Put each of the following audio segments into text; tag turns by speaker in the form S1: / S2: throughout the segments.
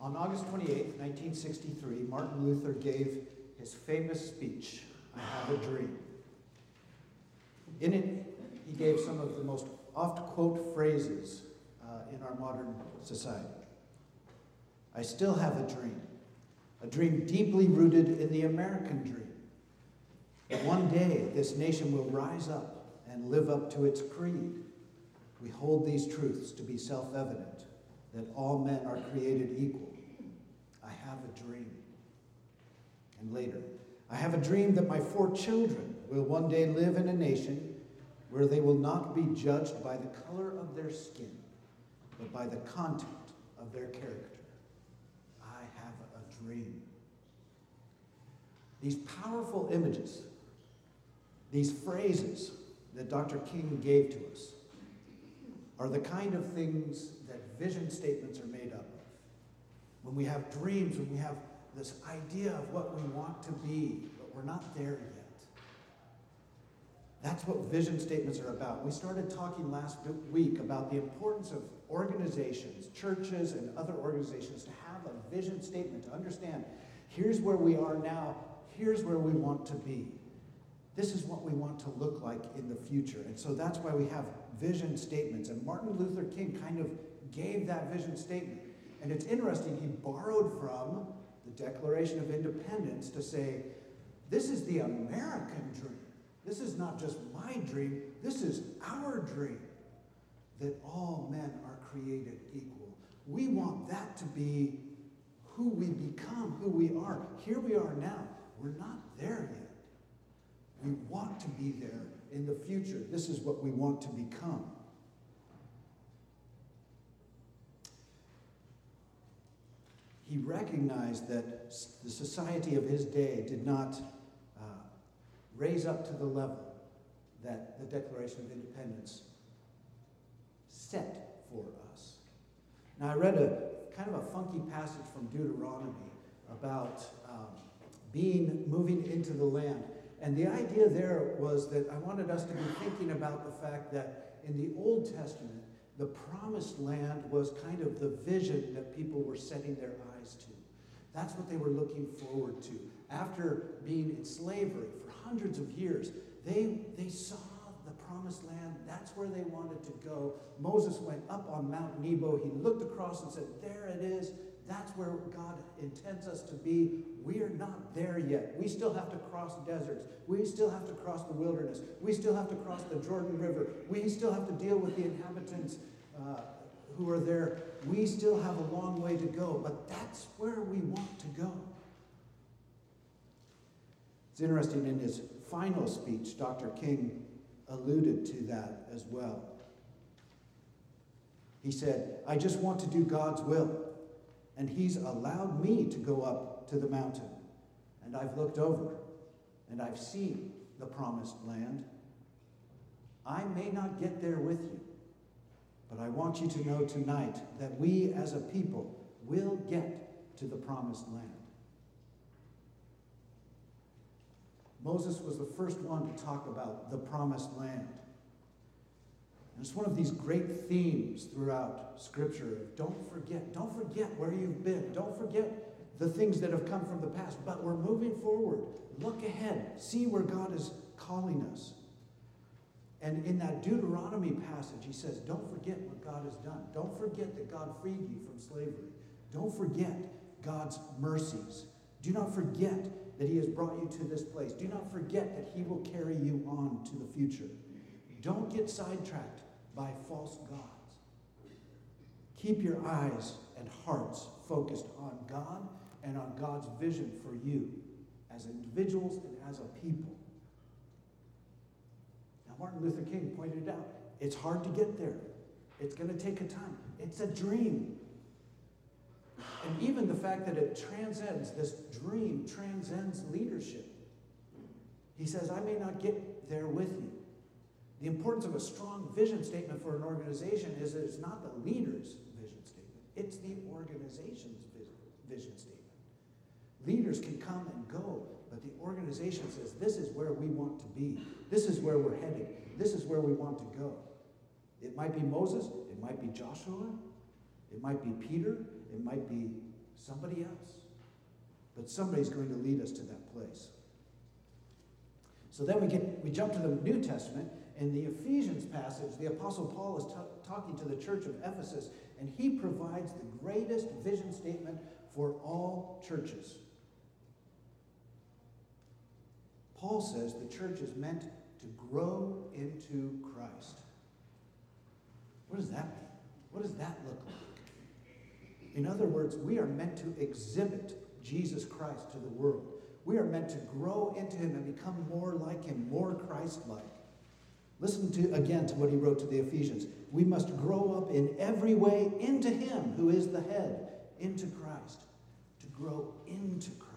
S1: On August 28, 1963, Martin Luther gave his famous speech, I Have a Dream. In it, he gave some of the most oft quote phrases uh, in our modern society. I still have a dream, a dream deeply rooted in the American dream. That one day this nation will rise up and live up to its creed. We hold these truths to be self evident that all men are created equal. I have a dream. And later, I have a dream that my four children will one day live in a nation where they will not be judged by the color of their skin, but by the content of their character. I have a dream. These powerful images, these phrases that Dr. King gave to us, are the kind of things that vision statements are made up of. When we have dreams, when we have this idea of what we want to be, but we're not there yet. That's what vision statements are about. We started talking last week about the importance of organizations, churches, and other organizations to have a vision statement, to understand here's where we are now, here's where we want to be. This is what we want to look like in the future. And so that's why we have vision statements. And Martin Luther King kind of gave that vision statement. And it's interesting, he borrowed from the Declaration of Independence to say, this is the American dream. This is not just my dream, this is our dream that all men are created equal. We want that to be who we become, who we are. Here we are now. We're not there yet. We want to be there in the future. This is what we want to become. He recognized that the society of his day did not raise up to the level that the Declaration of Independence set for us. Now, I read a kind of a funky passage from Deuteronomy about um, being moving into the land. And the idea there was that I wanted us to be thinking about the fact that in the Old Testament, the promised land was kind of the vision that people were setting their eyes to. That's what they were looking forward to. After being in slavery for hundreds of years, they, they saw the promised land. That's where they wanted to go. Moses went up on Mount Nebo. He looked across and said, There it is. That's where God intends us to be. We are not there yet. We still have to cross deserts. We still have to cross the wilderness. We still have to cross the Jordan River. We still have to deal with the inhabitants uh, who are there. We still have a long way to go, but that's where we want to go. It's interesting, in his final speech, Dr. King alluded to that as well. He said, I just want to do God's will, and He's allowed me to go up to the mountain. And I've looked over, and I've seen the promised land. I may not get there with you, but I want you to know tonight that we as a people will get to the promised land. Moses was the first one to talk about the promised land. And it's one of these great themes throughout Scripture. Don't forget, don't forget where you've been. Don't forget the things that have come from the past. But we're moving forward. Look ahead. See where God is calling us. And in that Deuteronomy passage, he says, Don't forget what God has done. Don't forget that God freed you from slavery. Don't forget God's mercies. Do not forget that He has brought you to this place. Do not forget that He will carry you on to the future. Don't get sidetracked by false gods. Keep your eyes and hearts focused on God and on God's vision for you as individuals and as a people. Now, Martin Luther King pointed out it's hard to get there, it's going to take a time. It's a dream. And even the fact that it transcends, this dream transcends leadership. He says, I may not get there with you. The importance of a strong vision statement for an organization is that it's not the leader's vision statement, it's the organization's vision statement. Leaders can come and go, but the organization says, This is where we want to be. This is where we're headed, This is where we want to go. It might be Moses, it might be Joshua, it might be Peter, it might be somebody else. But somebody's going to lead us to that place. So then we get we jump to the New Testament. In the Ephesians passage, the Apostle Paul is talking to the church of Ephesus, and he provides the greatest vision statement for all churches. Paul says the church is meant to grow into Christ. What does that mean? What does that look like? In other words, we are meant to exhibit Jesus Christ to the world. We are meant to grow into him and become more like him, more Christ like. Listen to again to what he wrote to the Ephesians. We must grow up in every way into him who is the head, into Christ, to grow into Christ.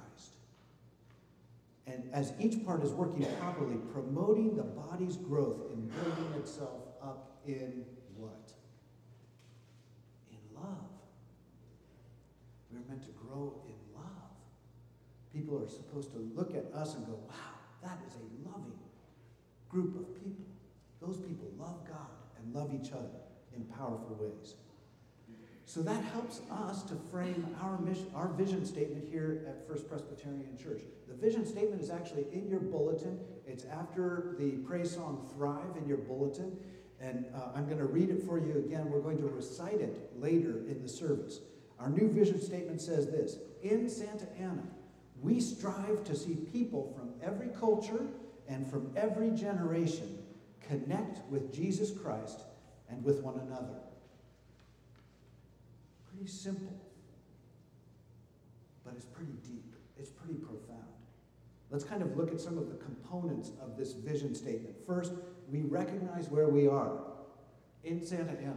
S1: And as each part is working properly, promoting the body's growth in building itself up in what? In love. We're meant to grow in love. People are supposed to look at us and go, wow, that is a loving group of people. Those people love God and love each other in powerful ways. So that helps us to frame our mission, our vision statement here at First Presbyterian Church. The vision statement is actually in your bulletin. It's after the praise song "Thrive" in your bulletin, and uh, I'm going to read it for you again. We're going to recite it later in the service. Our new vision statement says this: In Santa Ana, we strive to see people from every culture and from every generation connect with Jesus Christ and with one another. Pretty simple, but it's pretty deep, it's pretty profound. Let's kind of look at some of the components of this vision statement. First, we recognize where we are in Santa Ana.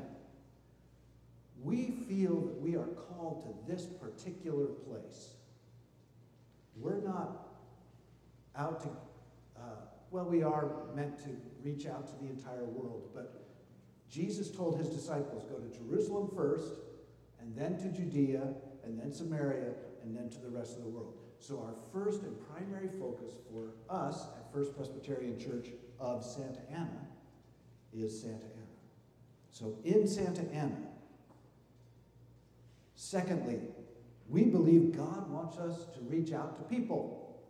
S1: We feel that we are called to this particular place. We're not out to, uh, well, we are meant to reach out to the entire world, but Jesus told his disciples, go to Jerusalem first, and then to Judea, and then Samaria, and then to the rest of the world. So, our first and primary focus for us at First Presbyterian Church of Santa Ana is Santa Ana. So, in Santa Ana, secondly, we believe God wants us to reach out to people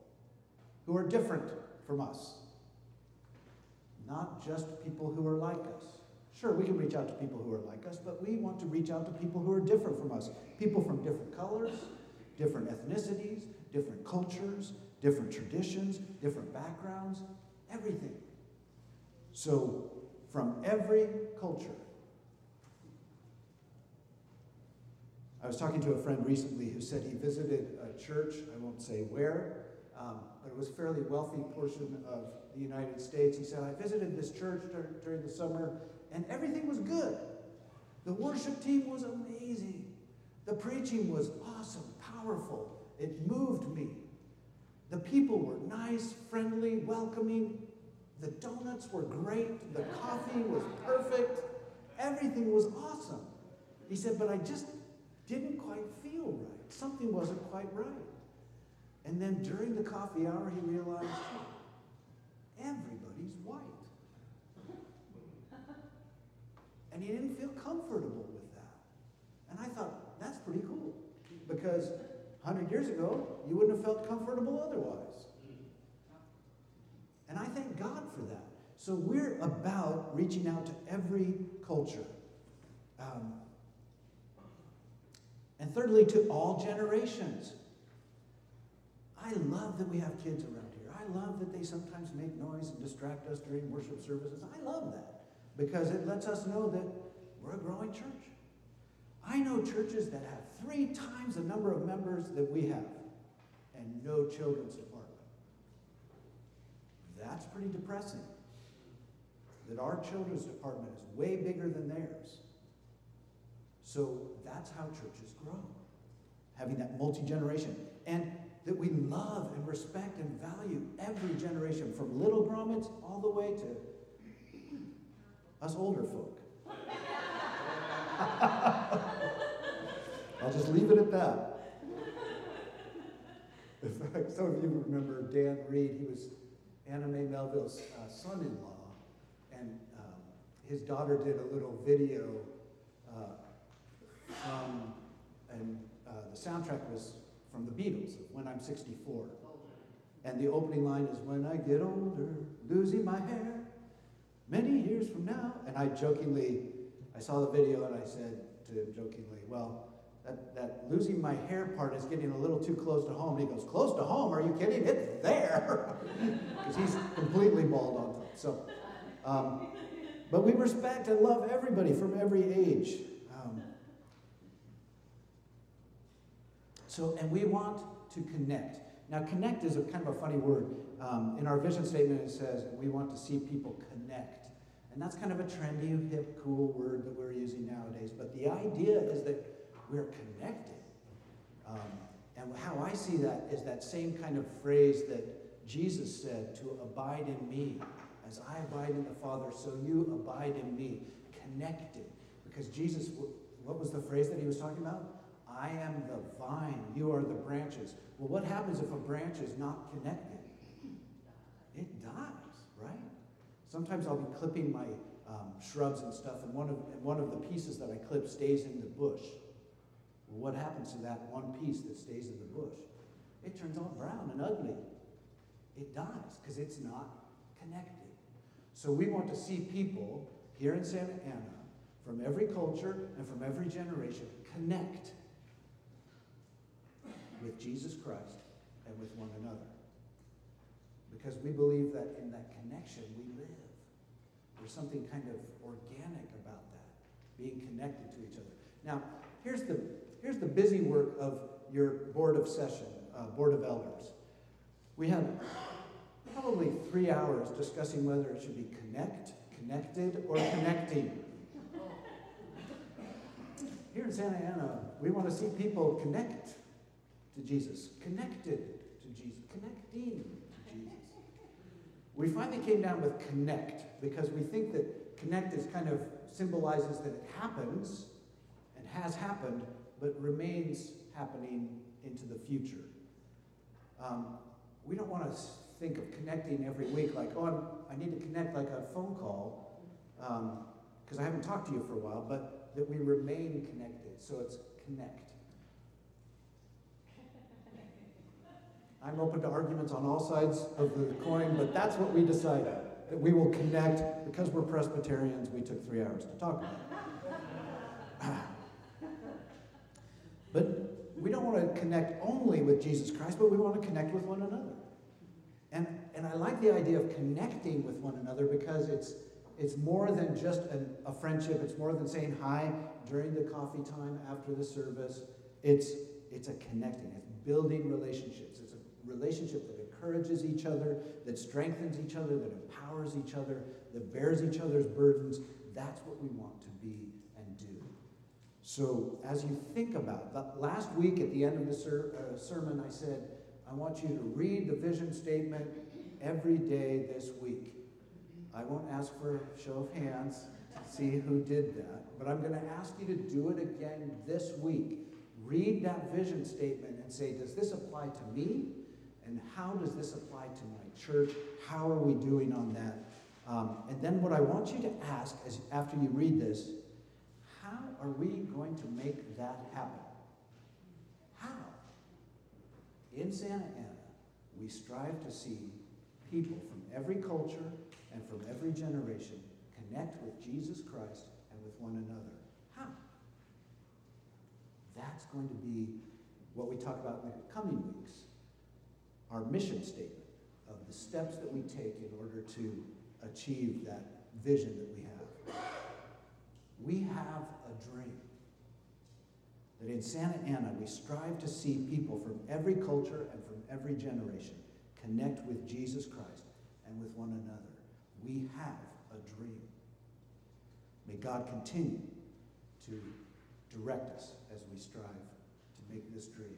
S1: who are different from us, not just people who are like us. Sure, we can reach out to people who are like us, but we want to reach out to people who are different from us. People from different colors, different ethnicities, different cultures, different traditions, different backgrounds, everything. So, from every culture, I was talking to a friend recently who said he visited a church, I won't say where, um, but it was a fairly wealthy portion of the United States. He said, I visited this church dur- during the summer and everything was good. The worship team was amazing. The preaching was awesome, powerful. It moved me. The people were nice, friendly, welcoming. The donuts were great. The coffee was perfect. Everything was awesome. He said, but I just didn't quite feel right. Something wasn't quite right. And then during the coffee hour, he realized everybody's white. And he didn't feel comfortable with that. And I thought, that's pretty cool. Because 100 years ago, you wouldn't have felt comfortable otherwise. And I thank God for that. So we're about reaching out to every culture. Um, and thirdly, to all generations. I love that we have kids around. I love that they sometimes make noise and distract us during worship services. I love that because it lets us know that we're a growing church. I know churches that have three times the number of members that we have and no children's department. That's pretty depressing. That our children's department is way bigger than theirs. So that's how churches grow, having that multi generation. And that we love and respect and value every generation, from little grommets all the way to us older folk. I'll just leave it at that. Some of you remember Dan Reed. He was Anna Mae Melville's uh, son in law, and um, his daughter did a little video uh, from and, uh, the soundtrack was from the Beatles, When I'm 64. And the opening line is, When I get older, losing my hair, many years from now. And I jokingly, I saw the video and I said to him jokingly, Well, that, that losing my hair part is getting a little too close to home. And he goes, Close to home? Are you kidding? It's there. Because he's completely bald on top. So, um, but we respect and love everybody from every age. Um, so, and we want to connect. Now, connect is a kind of a funny word. Um, in our vision statement, it says we want to see people connect. And that's kind of a trendy, hip, cool word that we're using nowadays. But the idea is that we're connected. Um, and how I see that is that same kind of phrase that Jesus said to abide in me. As I abide in the Father, so you abide in me. Connected. Because Jesus, what was the phrase that he was talking about? I am the vine, you are the branches. Well, what happens if a branch is not connected? It dies, right? Sometimes I'll be clipping my um, shrubs and stuff, and one of, and one of the pieces that I clip stays in the bush. Well, what happens to that one piece that stays in the bush? It turns all brown and ugly. It dies because it's not connected. So we want to see people here in Santa Ana from every culture and from every generation connect with Jesus Christ and with one another. Because we believe that in that connection we live. There's something kind of organic about that, being connected to each other. Now, here's the, here's the busy work of your board of session, uh, board of elders. We have probably three hours discussing whether it should be connect, connected, or connecting. Here in Santa Ana, we want to see people connect to Jesus, connected to Jesus, connecting to Jesus. We finally came down with connect because we think that connect is kind of symbolizes that it happens and has happened, but remains happening into the future. Um, we don't want to think of connecting every week like, oh, I'm, i need to connect like a phone call because um, I haven't talked to you for a while, but that we remain connected. So it's connect. I'm open to arguments on all sides of the coin, but that's what we decided. That we will connect. Because we're Presbyterians, we took three hours to talk about it. but we don't want to connect only with Jesus Christ, but we want to connect with one another. And, and I like the idea of connecting with one another because it's, it's more than just a friendship. It's more than saying hi during the coffee time after the service. It's, it's a connecting. It's building relationships. It's relationship that encourages each other, that strengthens each other, that empowers each other, that bears each other's burdens. That's what we want to be and do. So, as you think about that, last week at the end of the ser- uh, sermon, I said, I want you to read the vision statement every day this week. I won't ask for a show of hands to see who did that, but I'm going to ask you to do it again this week. Read that vision statement and say, Does this apply to me? And how does this apply to my church? How are we doing on that? Um, and then what I want you to ask is after you read this, how are we going to make that happen? How? In Santa Ana, we strive to see people from every culture and from every generation connect with Jesus Christ and with one another. How? That's going to be what we talk about in the coming weeks our mission statement of the steps that we take in order to achieve that vision that we have. We have a dream that in Santa Ana we strive to see people from every culture and from every generation connect with Jesus Christ and with one another. We have a dream. May God continue to direct us as we strive to make this dream.